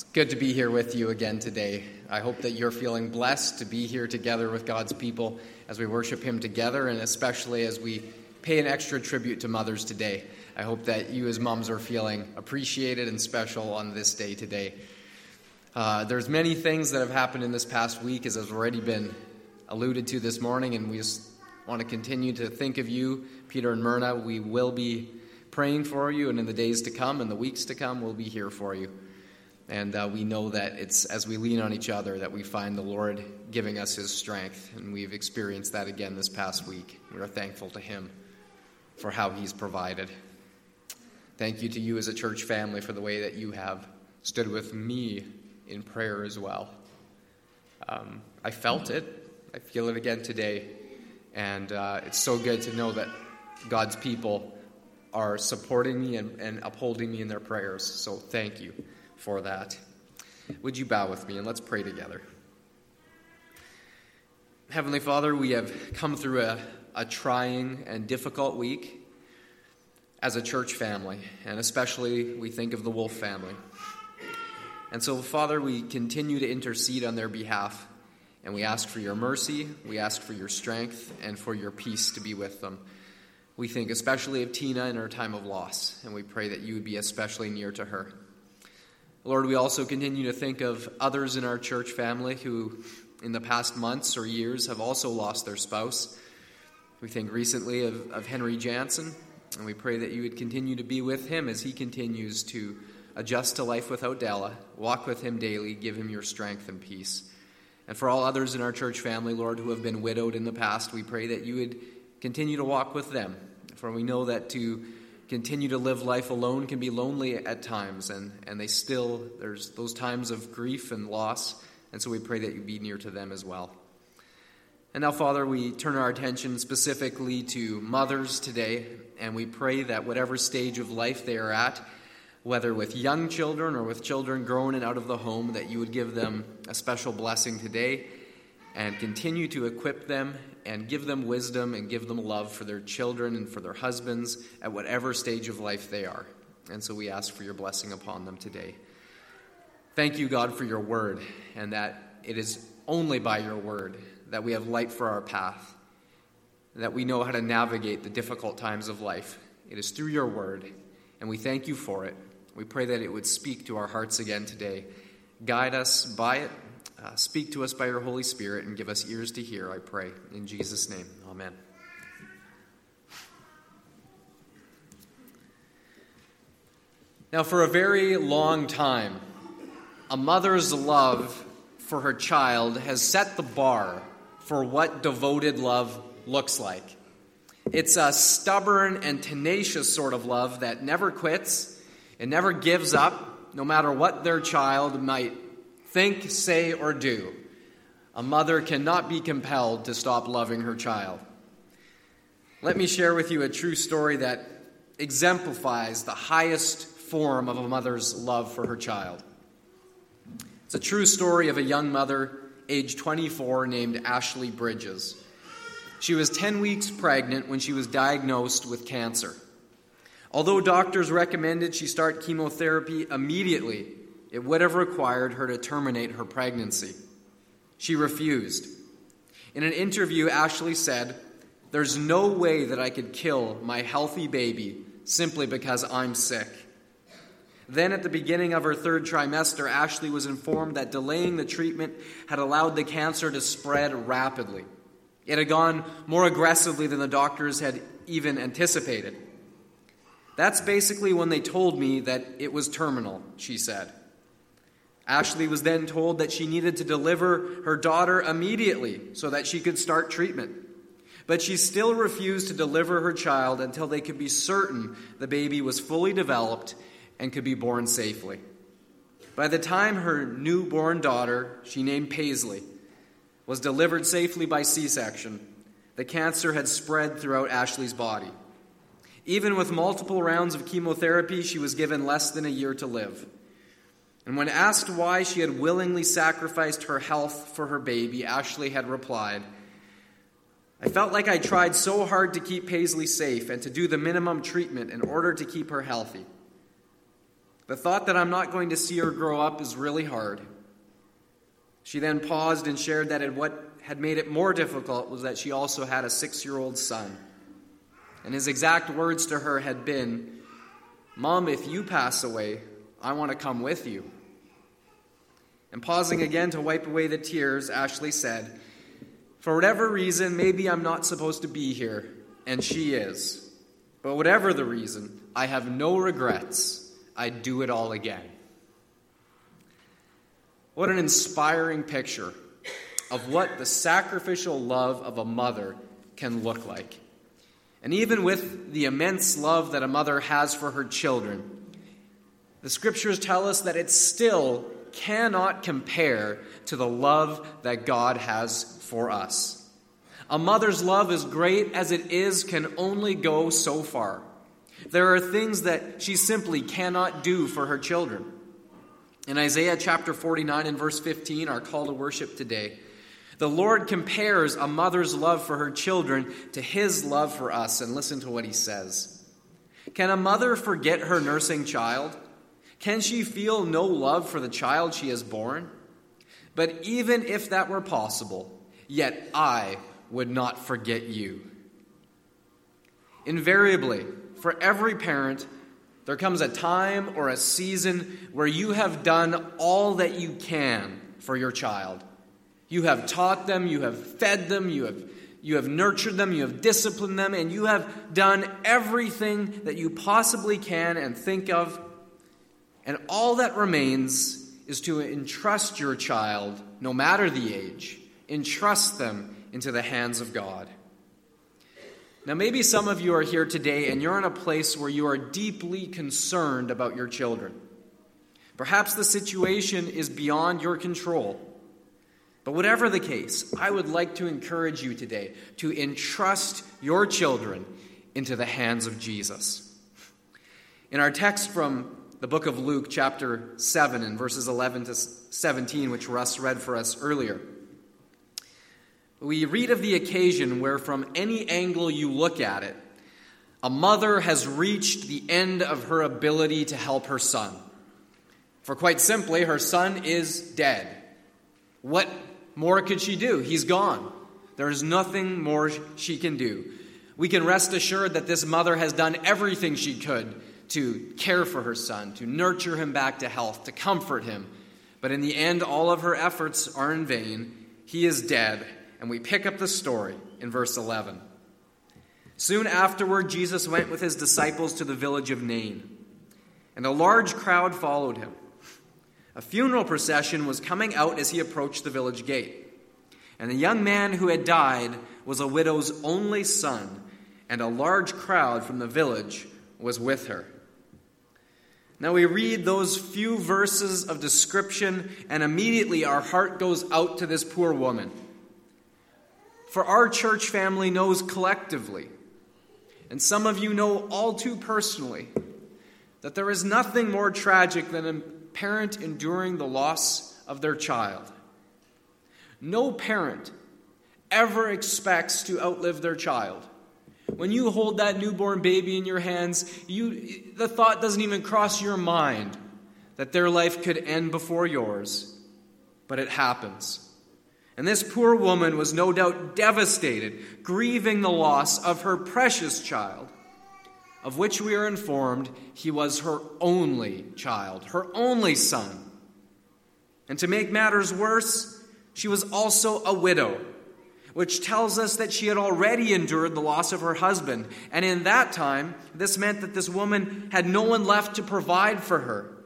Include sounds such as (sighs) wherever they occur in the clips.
It's good to be here with you again today. I hope that you're feeling blessed to be here together with God's people as we worship Him together, and especially as we pay an extra tribute to mothers today. I hope that you, as moms, are feeling appreciated and special on this day today. Uh, there's many things that have happened in this past week, as has already been alluded to this morning, and we just want to continue to think of you, Peter and Myrna. We will be praying for you, and in the days to come and the weeks to come, we'll be here for you. And uh, we know that it's as we lean on each other that we find the Lord giving us his strength. And we've experienced that again this past week. We are thankful to him for how he's provided. Thank you to you as a church family for the way that you have stood with me in prayer as well. Um, I felt it. I feel it again today. And uh, it's so good to know that God's people are supporting me and, and upholding me in their prayers. So thank you for that. Would you bow with me and let's pray together? Heavenly Father, we have come through a, a trying and difficult week as a church family, and especially we think of the Wolf family. And so, Father, we continue to intercede on their behalf, and we ask for your mercy, we ask for your strength, and for your peace to be with them. We think especially of Tina in her time of loss, and we pray that you would be especially near to her. Lord, we also continue to think of others in our church family who, in the past months or years, have also lost their spouse. We think recently of, of Henry Jansen, and we pray that you would continue to be with him as he continues to adjust to life without Della. Walk with him daily, give him your strength and peace. And for all others in our church family, Lord, who have been widowed in the past, we pray that you would continue to walk with them. For we know that to continue to live life alone can be lonely at times, and, and they still, there's those times of grief and loss, and so we pray that you be near to them as well. And now, Father, we turn our attention specifically to mothers today, and we pray that whatever stage of life they are at, whether with young children or with children grown and out of the home, that you would give them a special blessing today and continue to equip them and give them wisdom and give them love for their children and for their husbands at whatever stage of life they are. And so we ask for your blessing upon them today. Thank you, God, for your word, and that it is only by your word that we have light for our path, that we know how to navigate the difficult times of life. It is through your word, and we thank you for it. We pray that it would speak to our hearts again today. Guide us by it uh, speak to us by your Holy Spirit and give us ears to hear, I pray. In Jesus' name, amen. Now, for a very long time, a mother's love for her child has set the bar for what devoted love looks like. It's a stubborn and tenacious sort of love that never quits and never gives up, no matter what their child might think, say, or do, a mother cannot be compelled to stop loving her child. Let me share with you a true story that exemplifies the highest form of a mother's love for her child. It's a true story of a young mother, age 24, named Ashley Bridges. She was 10 weeks pregnant when she was diagnosed with cancer. Although doctors recommended she start chemotherapy immediately it would have required her to terminate her pregnancy. She refused. In an interview, Ashley said, There's no way that I could kill my healthy baby simply because I'm sick. Then, at the beginning of her third trimester, Ashley was informed that delaying the treatment had allowed the cancer to spread rapidly. It had gone more aggressively than the doctors had even anticipated. That's basically when they told me that it was terminal, she said. Ashley was then told that she needed to deliver her daughter immediately so that she could start treatment. But she still refused to deliver her child until they could be certain the baby was fully developed and could be born safely. By the time her newborn daughter, she named Paisley, was delivered safely by C section, the cancer had spread throughout Ashley's body. Even with multiple rounds of chemotherapy, she was given less than a year to live. And when asked why she had willingly sacrificed her health for her baby, Ashley had replied, I felt like I tried so hard to keep Paisley safe and to do the minimum treatment in order to keep her healthy. The thought that I'm not going to see her grow up is really hard. She then paused and shared that what had made it more difficult was that she also had a six year old son. And his exact words to her had been, Mom, if you pass away, I want to come with you. And pausing again to wipe away the tears, Ashley said, For whatever reason, maybe I'm not supposed to be here, and she is. But whatever the reason, I have no regrets. I'd do it all again. What an inspiring picture of what the sacrificial love of a mother can look like. And even with the immense love that a mother has for her children, the scriptures tell us that it still cannot compare to the love that God has for us. A mother's love, as great as it is, can only go so far. There are things that she simply cannot do for her children. In Isaiah chapter 49 and verse 15, our call to worship today, the Lord compares a mother's love for her children to his love for us. And listen to what he says Can a mother forget her nursing child? Can she feel no love for the child she has borne? But even if that were possible, yet I would not forget you. Invariably, for every parent, there comes a time or a season where you have done all that you can for your child. You have taught them, you have fed them, you have, you have nurtured them, you have disciplined them, and you have done everything that you possibly can and think of and all that remains is to entrust your child, no matter the age, entrust them into the hands of God. Now, maybe some of you are here today and you're in a place where you are deeply concerned about your children. Perhaps the situation is beyond your control. But whatever the case, I would like to encourage you today to entrust your children into the hands of Jesus. In our text from the book of Luke, chapter 7, and verses 11 to 17, which Russ read for us earlier. We read of the occasion where, from any angle you look at it, a mother has reached the end of her ability to help her son. For quite simply, her son is dead. What more could she do? He's gone. There is nothing more she can do. We can rest assured that this mother has done everything she could to care for her son, to nurture him back to health, to comfort him. But in the end, all of her efforts are in vain. He is dead. And we pick up the story in verse 11. Soon afterward, Jesus went with his disciples to the village of Nain, and a large crowd followed him. A funeral procession was coming out as he approached the village gate. And the young man who had died was a widow's only son, and a large crowd from the village was with her. Now we read those few verses of description, and immediately our heart goes out to this poor woman. For our church family knows collectively, and some of you know all too personally, that there is nothing more tragic than a parent enduring the loss of their child. No parent ever expects to outlive their child. When you hold that newborn baby in your hands, you, the thought doesn't even cross your mind that their life could end before yours. But it happens. And this poor woman was no doubt devastated, grieving the loss of her precious child, of which we are informed he was her only child, her only son. And to make matters worse, she was also a widow which tells us that she had already endured the loss of her husband. And in that time, this meant that this woman had no one left to provide for her.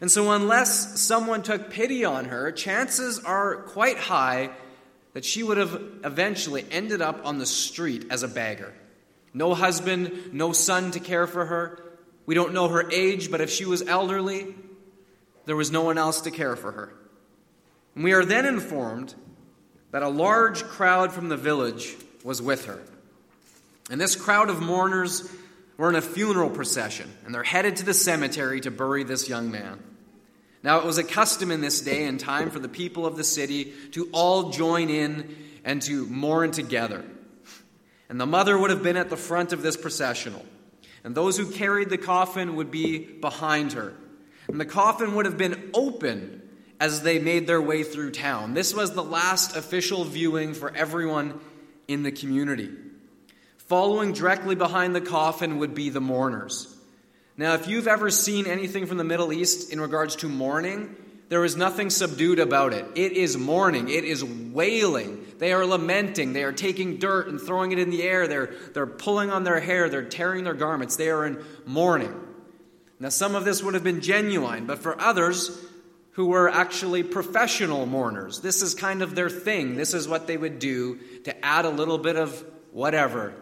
And so, unless someone took pity on her, chances are quite high that she would have eventually ended up on the street as a beggar. No husband, no son to care for her. We don't know her age, but if she was elderly, there was no one else to care for her. And we are then informed that a large crowd from the village was with her. And this crowd of mourners were in a funeral procession, and they're headed to the cemetery to bury this young man. Now, it was a custom in this day and time for the people of the city to all join in and to mourn together. And the mother would have been at the front of this processional, and those who carried the coffin would be behind her. And the coffin would have been open as they made their way through town. This was the last official viewing for everyone in the community. Following directly behind the coffin would be the mourners. Now, if you've ever seen anything from the Middle East in regards to mourning, there is nothing subdued about it. It is mourning. It is wailing. They are lamenting. They are taking dirt and throwing it in the air. They're, they're pulling on their hair. They're tearing their garments. They are in mourning. Now, some of this would have been genuine, but for others who were actually professional mourners, this is kind of their thing. This is what they would do to add a little bit of whatever,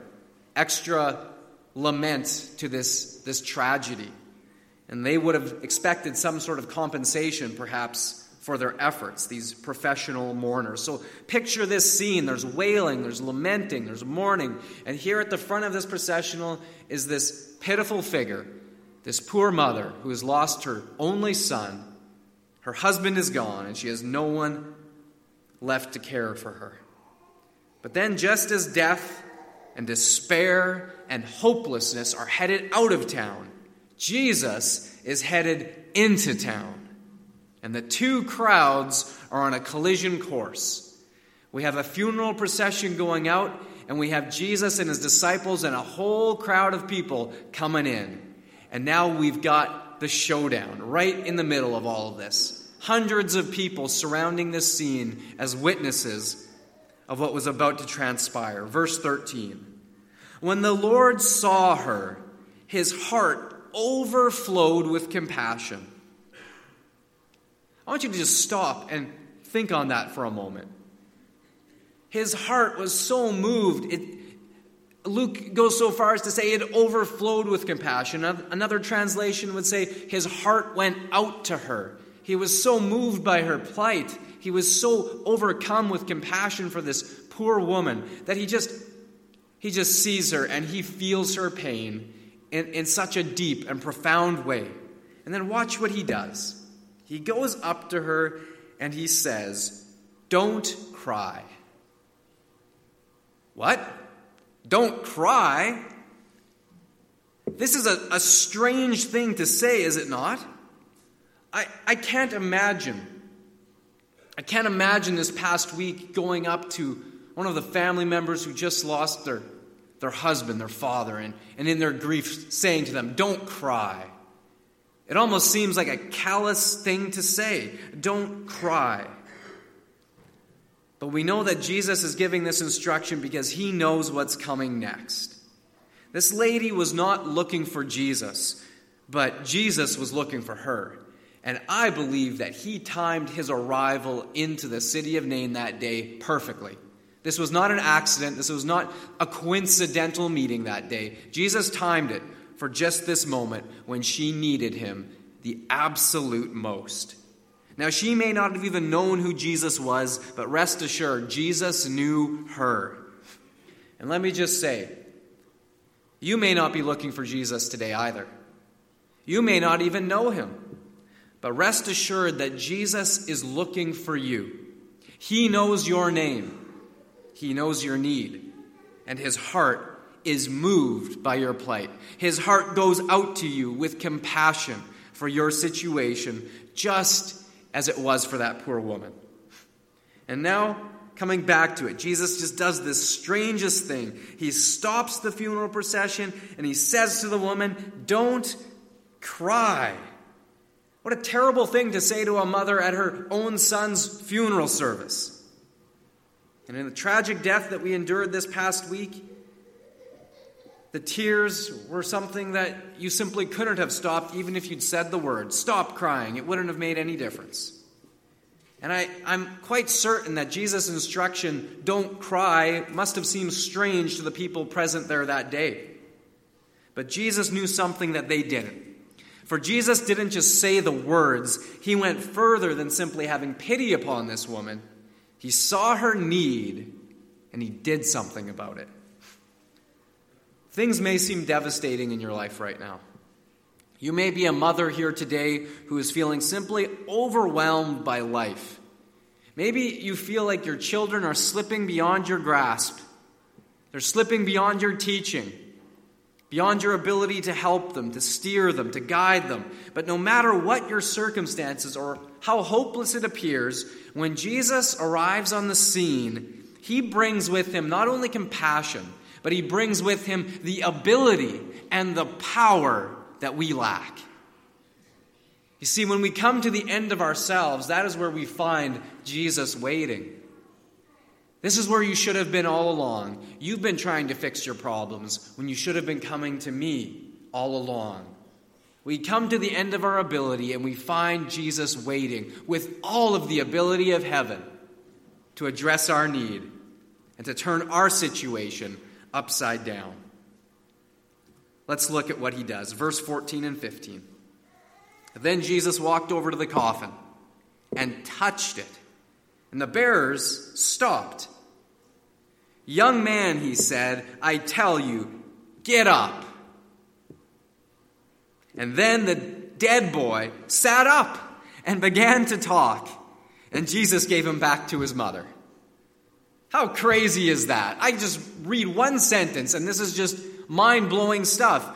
extra lament to this, this tragedy. And they would have expected some sort of compensation, perhaps, for their efforts, these professional mourners. So picture this scene. There's wailing, there's lamenting, there's mourning. And here at the front of this processional is this pitiful figure, this poor mother who has lost her only son. Her husband is gone, and she has no one left to care for her. But then, just as death and despair and hopelessness are headed out of town, Jesus is headed into town. And the two crowds are on a collision course. We have a funeral procession going out, and we have Jesus and his disciples and a whole crowd of people coming in. And now we've got the showdown right in the middle of all of this. Hundreds of people surrounding this scene as witnesses of what was about to transpire. Verse 13. When the Lord saw her, his heart overflowed with compassion. I want you to just stop and think on that for a moment. His heart was so moved. It, Luke goes so far as to say it overflowed with compassion. Another translation would say his heart went out to her. He was so moved by her plight. He was so overcome with compassion for this poor woman that he just he just sees her and he feels her pain in, in such a deep and profound way. And then watch what he does. He goes up to her and he says, Don't cry. What? Don't cry? This is a, a strange thing to say, is it not? I, I can't imagine. I can't imagine this past week going up to one of the family members who just lost their their husband, their father, and, and in their grief saying to them, Don't cry. It almost seems like a callous thing to say. Don't cry. But we know that Jesus is giving this instruction because he knows what's coming next. This lady was not looking for Jesus, but Jesus was looking for her. And I believe that he timed his arrival into the city of Nain that day perfectly. This was not an accident. This was not a coincidental meeting that day. Jesus timed it for just this moment when she needed him the absolute most. Now, she may not have even known who Jesus was, but rest assured, Jesus knew her. And let me just say, you may not be looking for Jesus today either. You may not even know him. But rest assured that Jesus is looking for you. He knows your name. He knows your need, and his heart is moved by your plight. His heart goes out to you with compassion for your situation, just as it was for that poor woman. And now, coming back to it, Jesus just does this strangest thing. He stops the funeral procession and he says to the woman, Don't cry. What a terrible thing to say to a mother at her own son's funeral service. And in the tragic death that we endured this past week, the tears were something that you simply couldn't have stopped even if you'd said the word. Stop crying. It wouldn't have made any difference. And I, I'm quite certain that Jesus' instruction, don't cry, must have seemed strange to the people present there that day. But Jesus knew something that they didn't. For Jesus didn't just say the words, he went further than simply having pity upon this woman. He saw her need and he did something about it. Things may seem devastating in your life right now. You may be a mother here today who is feeling simply overwhelmed by life. Maybe you feel like your children are slipping beyond your grasp, they're slipping beyond your teaching. beyond your ability to help them, to steer them, to guide them. But no matter what your circumstances or how hopeless it appears, when Jesus arrives on the scene, he brings with him not only compassion, but he brings with him the ability and the power that we lack. You see, when we come to the end of ourselves, that is where we find Jesus waiting. This is where you should have been all along. You've been trying to fix your problems when you should have been coming to me all along. We come to the end of our ability and we find Jesus waiting with all of the ability of heaven to address our need and to turn our situation upside down. Let's look at what he does. Verse 14 and 15. Then Jesus walked over to the coffin and touched it, and the bearers stopped. Young man, he said, I tell you, get up. And then the dead boy sat up and began to talk, and Jesus gave him back to his mother. How crazy is that? I just read one sentence, and this is just mind blowing stuff.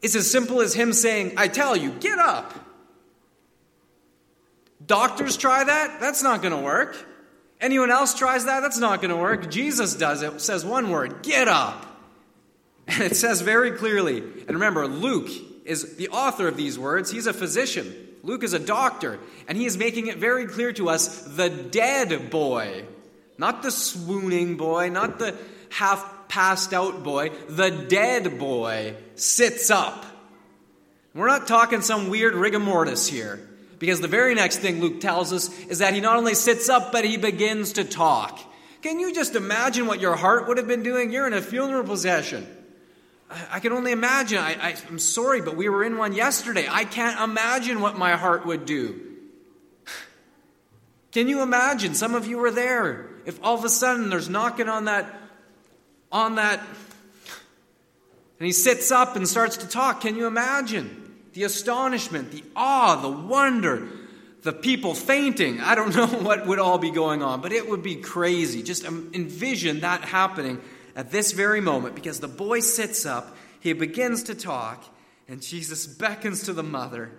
It's as simple as him saying, I tell you, get up. Doctors try that? That's not going to work. Anyone else tries that? That's not going to work. Jesus does it, says one word get up. And it says very clearly, and remember, Luke is the author of these words, he's a physician. Luke is a doctor, and he is making it very clear to us the dead boy, not the swooning boy, not the half passed out boy, the dead boy sits up. We're not talking some weird rigor mortis here, because the very next thing Luke tells us is that he not only sits up, but he begins to talk. Can you just imagine what your heart would have been doing? You're in a funeral procession. I can only imagine. I, am sorry, but we were in one yesterday. I can't imagine what my heart would do. (sighs) Can you imagine? Some of you were there. If all of a sudden there's knocking on that on that. And he sits up and starts to talk. Can you imagine? The astonishment, the awe, the wonder, the people fainting. I don't (laughs) know what would all be going on, but it would be crazy. Just um, envision that happening at this very moment because the boy sits up, he begins to talk, and Jesus beckons to the mother,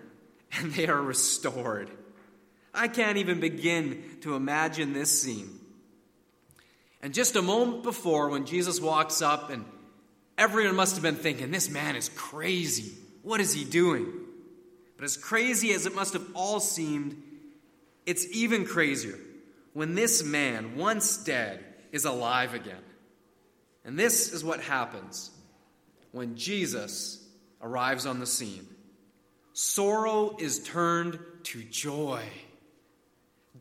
and they are restored. I can't even begin to imagine this scene. And just a moment before, when Jesus walks up, and everyone must have been thinking, this man is crazy. What is he doing? But as crazy as it must have all seemed, it's even crazier when this man, once dead, is alive again. And this is what happens when Jesus arrives on the scene sorrow is turned to joy,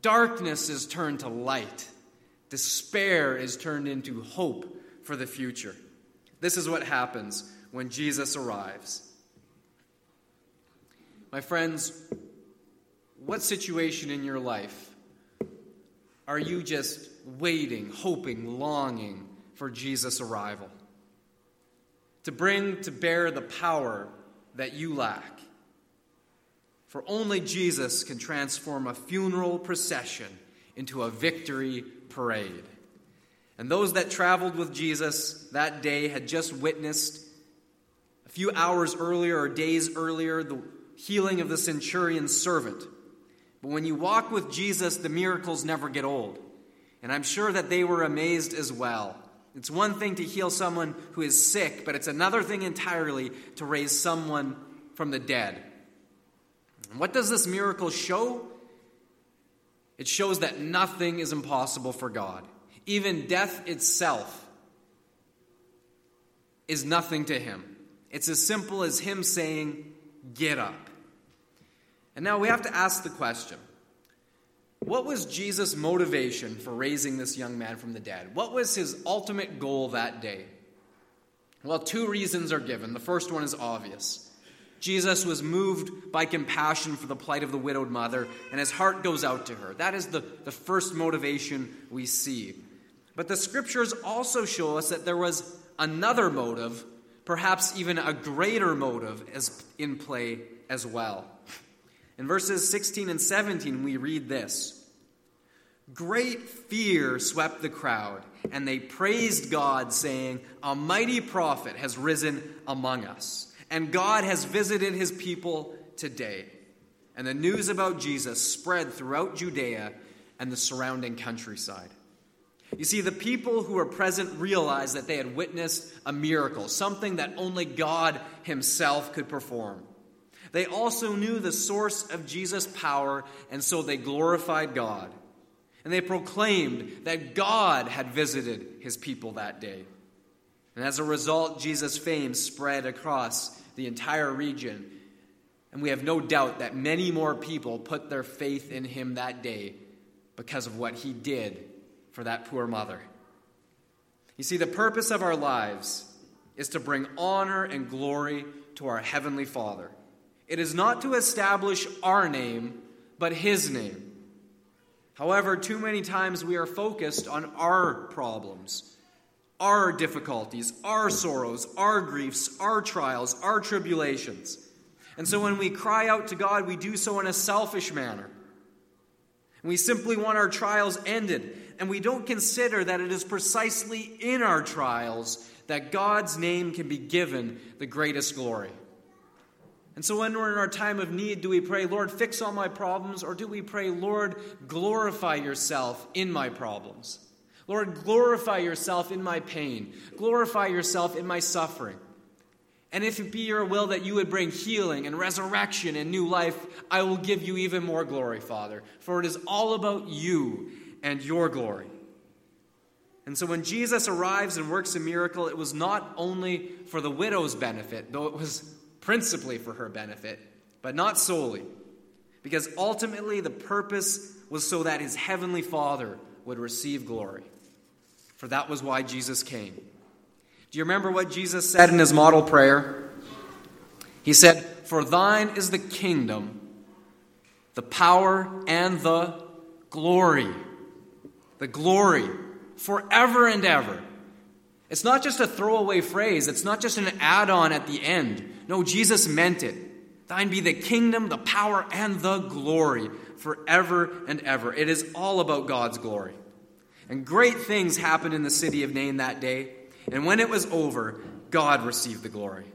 darkness is turned to light. Despair is turned into hope for the future. This is what happens when Jesus arrives. My friends, what situation in your life are you just waiting, hoping, longing for Jesus' arrival? To bring to bear the power that you lack. For only Jesus can transform a funeral procession into a victory parade. And those that traveled with Jesus that day had just witnessed a few hours earlier or days earlier the healing of the centurion's servant. But when you walk with Jesus, the miracles never get old. And I'm sure that they were amazed as well. It's one thing to heal someone who is sick, but it's another thing entirely to raise someone from the dead. And what does this miracle show? It shows that nothing is impossible for God. Even death itself is nothing to him. It's as simple as him saying, Get up. And now we have to ask the question what was Jesus' motivation for raising this young man from the dead? What was his ultimate goal that day? Well, two reasons are given. The first one is obvious. Jesus was moved by compassion for the plight of the widowed mother, and his heart goes out to her. That is the, the first motivation we see. But the scriptures also show us that there was another motive, perhaps even a greater motive, as in play as well. In verses 16 and 17, we read this Great fear swept the crowd, and they praised God, saying, A mighty prophet has risen among us, and God has visited his people today. And the news about Jesus spread throughout Judea and the surrounding countryside. You see, the people who were present realized that they had witnessed a miracle, something that only God Himself could perform. They also knew the source of Jesus' power, and so they glorified God. And they proclaimed that God had visited His people that day. And as a result, Jesus' fame spread across the entire region. And we have no doubt that many more people put their faith in Him that day because of what He did for that poor mother. You see, the purpose of our lives is to bring honor and glory to our Heavenly Father. It is not to establish our name, but His name. However, too many times we are focused on our problems, our difficulties, our sorrows, our griefs, our trials, our tribulations. And so when we cry out to God, we do so in a selfish manner. We simply want our trials ended, and we don't consider that it is precisely in our trials that God's name can be given the greatest glory. And so, when we're in our time of need, do we pray, Lord, fix all my problems? Or do we pray, Lord, glorify yourself in my problems? Lord, glorify yourself in my pain. Glorify yourself in my suffering. And if it be your will that you would bring healing and resurrection and new life, I will give you even more glory, Father. For it is all about you and your glory. And so when Jesus arrives and works a miracle, it was not only for the widow's benefit, though it was principally for her benefit, but not solely. Because ultimately, the purpose was so that his heavenly Father would receive glory. For that was why Jesus came. Do you remember what Jesus said in his model prayer? He said, For thine is the kingdom, the power, and the glory. The glory forever and ever. It's not just a throwaway phrase, it's not just an add on at the end. No, Jesus meant it. Thine be the kingdom, the power, and the glory forever and ever. It is all about God's glory. And great things happened in the city of Nain that day. And when it was over, God received the glory.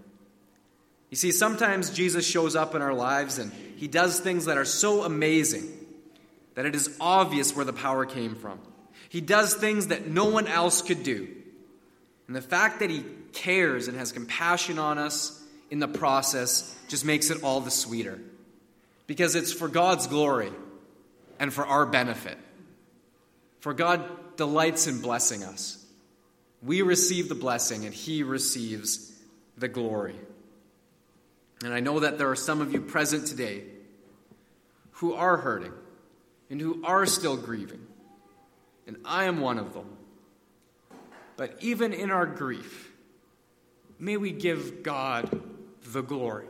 You see, sometimes Jesus shows up in our lives and he does things that are so amazing that it is obvious where the power came from. He does things that no one else could do. And the fact that he cares and has compassion on us in the process just makes it all the sweeter. Because it's for God's glory and for our benefit. For God delights in blessing us. We receive the blessing, and He receives the glory. And I know that there are some of you present today who are hurting and who are still grieving. And I am one of them. But even in our grief, may we give God the glory,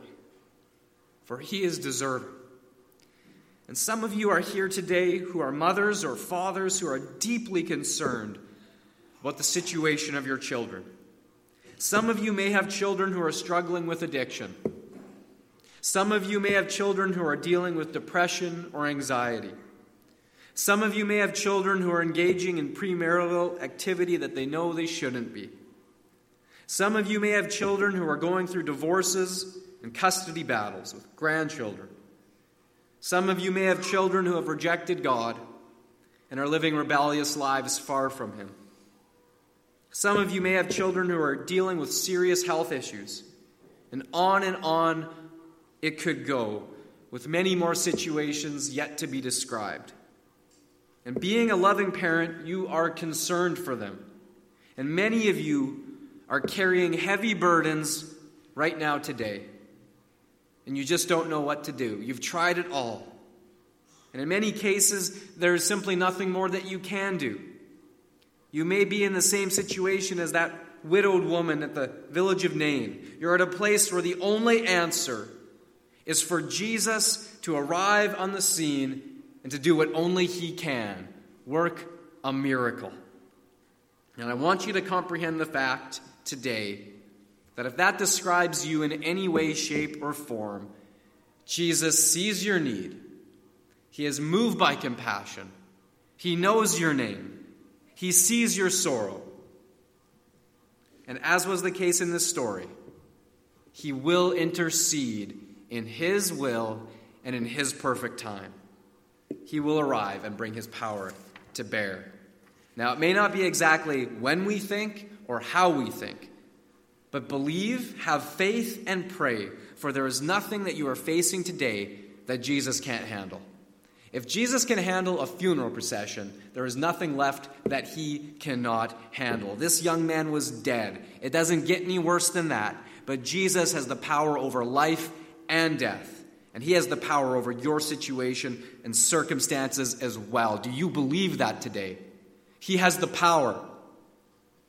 for He is deserving. And some of you are here today who are mothers or fathers who are deeply concerned about the situation of your children. Some of you may have children who are struggling with addiction. Some of you may have children who are dealing with depression or anxiety. Some of you may have children who are engaging in premarital activity that they know they shouldn't be. Some of you may have children who are going through divorces and custody battles with grandchildren. Some of you may have children who have rejected God and are living rebellious lives far from Him. Some of you may have children who are dealing with serious health issues. And on and on it could go, with many more situations yet to be described. And being a loving parent, you are concerned for them. And many of you are carrying heavy burdens right now today. And you just don't know what to do. You've tried it all. And in many cases, there is simply nothing more that you can do. You may be in the same situation as that widowed woman at the village of Nain. You're at a place where the only answer is for Jesus to arrive on the scene and to do what only He can work a miracle. And I want you to comprehend the fact today that if that describes you in any way, shape, or form, Jesus sees your need. He is moved by compassion He knows your name, He sees your sorrow. And as was the case in this story, He will intercede in His will and in His perfect time. He will arrive and bring His power to bear. Now, it may not be exactly when we think or how we think, but believe, have faith, and pray, for there is nothing that you are facing today that Jesus can't handle. If Jesus can handle a funeral procession, there is nothing left that he cannot handle. This young man was dead. It doesn't get any worse than that. But Jesus has the power over life and death. And he has the power over your situation and circumstances as well. Do you believe that today? He has the power.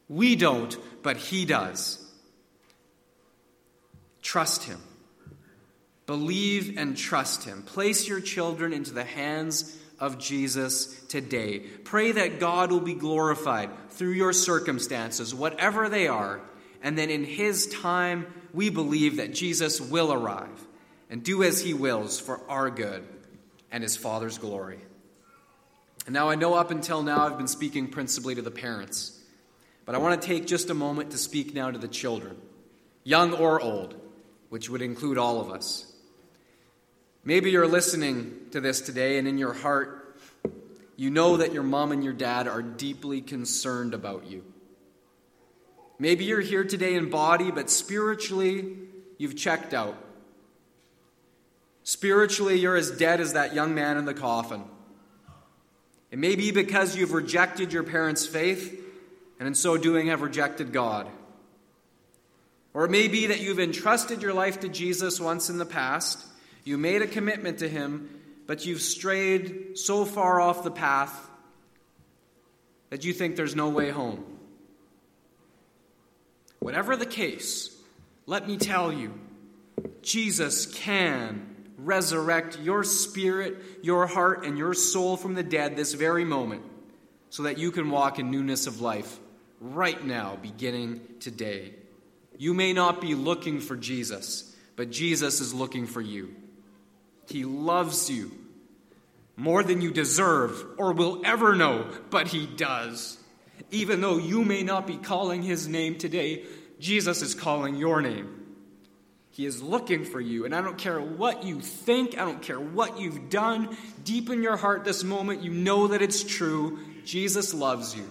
We don't, but He does. Trust Him. Believe and trust Him. Place your children into the hands of Jesus today. Pray that God will be glorified through your circumstances, whatever they are. And then in His time, we believe that Jesus will arrive and do as He wills for our good and His Father's glory. And now I know up until now I've been speaking principally to the parents, but I want to take just a moment to speak now to the children, young or old, which would include all of us. Maybe you're listening to this today, and in your heart, you know that your mom and your dad are deeply concerned about you. Maybe you're here today in body, but spiritually, you've checked out. Spiritually, you're as dead as that young man in the coffin. It may be because you've rejected your parents' faith and in so doing have rejected God. Or it may be that you've entrusted your life to Jesus once in the past, you made a commitment to Him, but you've strayed so far off the path that you think there's no way home. Whatever the case, let me tell you, Jesus can resurrect your spirit, your heart, and your soul from the dead this very moment so that you can walk in newness of life right now, beginning today. You may not be looking for Jesus, but Jesus is looking for you. He loves you more than you deserve or will ever know, but He does. Even though you may not be calling His name today, Jesus is calling your name. He is looking for you. And I don't care what you think, I don't care what you've done. Deep in your heart this moment, you know that it's true. Jesus loves you.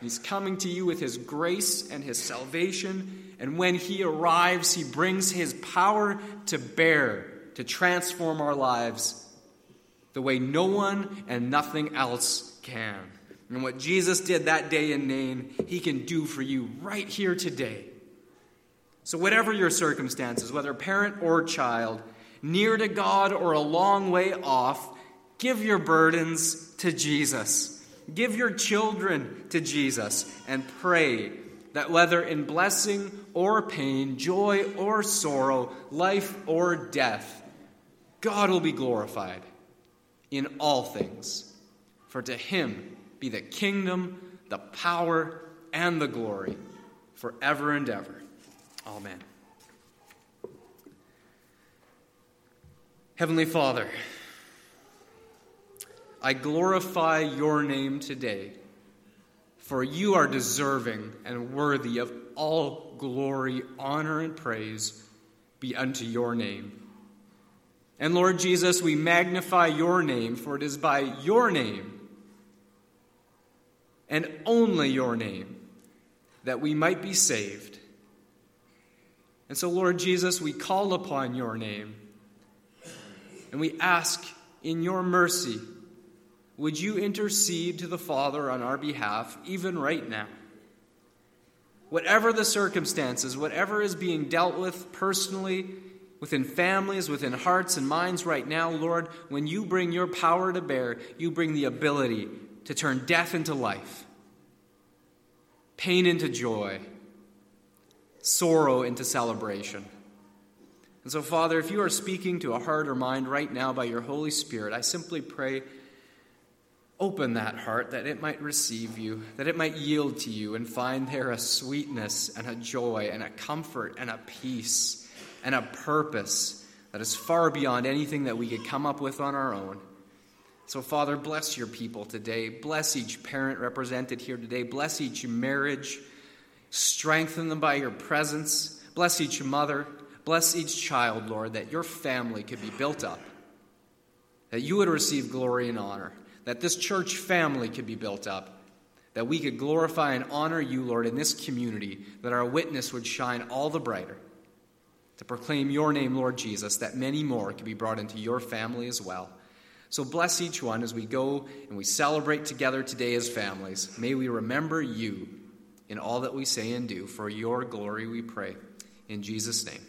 He's coming to you with his grace and his salvation. And when he arrives, he brings his power to bear to transform our lives the way no one and nothing else can. And what Jesus did that day in Nain, he can do for you right here today. So, whatever your circumstances, whether parent or child, near to God or a long way off, give your burdens to Jesus. Give your children to Jesus and pray that whether in blessing or pain, joy or sorrow, life or death, God will be glorified in all things. For to him be the kingdom, the power, and the glory forever and ever. Amen. Heavenly Father, I glorify your name today, for you are deserving and worthy of all glory, honor, and praise be unto your name. And Lord Jesus, we magnify your name, for it is by your name and only your name that we might be saved. And so, Lord Jesus, we call upon your name and we ask in your mercy, would you intercede to the Father on our behalf, even right now? Whatever the circumstances, whatever is being dealt with personally, within families, within hearts and minds right now, Lord, when you bring your power to bear, you bring the ability to turn death into life, pain into joy sorrow into celebration. And so, Father, if you are speaking to a heart or mind right now by your Holy Spirit, I simply pray, open that heart that it might receive you, that it might yield to you and find there a sweetness and a joy and a comfort and a peace and a purpose that is far beyond anything that we could come up with on our own. So, Father, bless your people today. Bless each parent represented here today. Bless each marriage. Strengthen them by your presence. Bless each mother. Bless each child, Lord, that your family could be built up, that you would receive glory and honor, that this church family could be built up, that we could glorify and honor you, Lord, in this community, that our witness would shine all the brighter to proclaim your name, Lord Jesus, that many more could be brought into your family as well. So bless each one as we go and we celebrate together today as families. May we remember you in all that we say and do. For your glory we pray. In Jesus' name.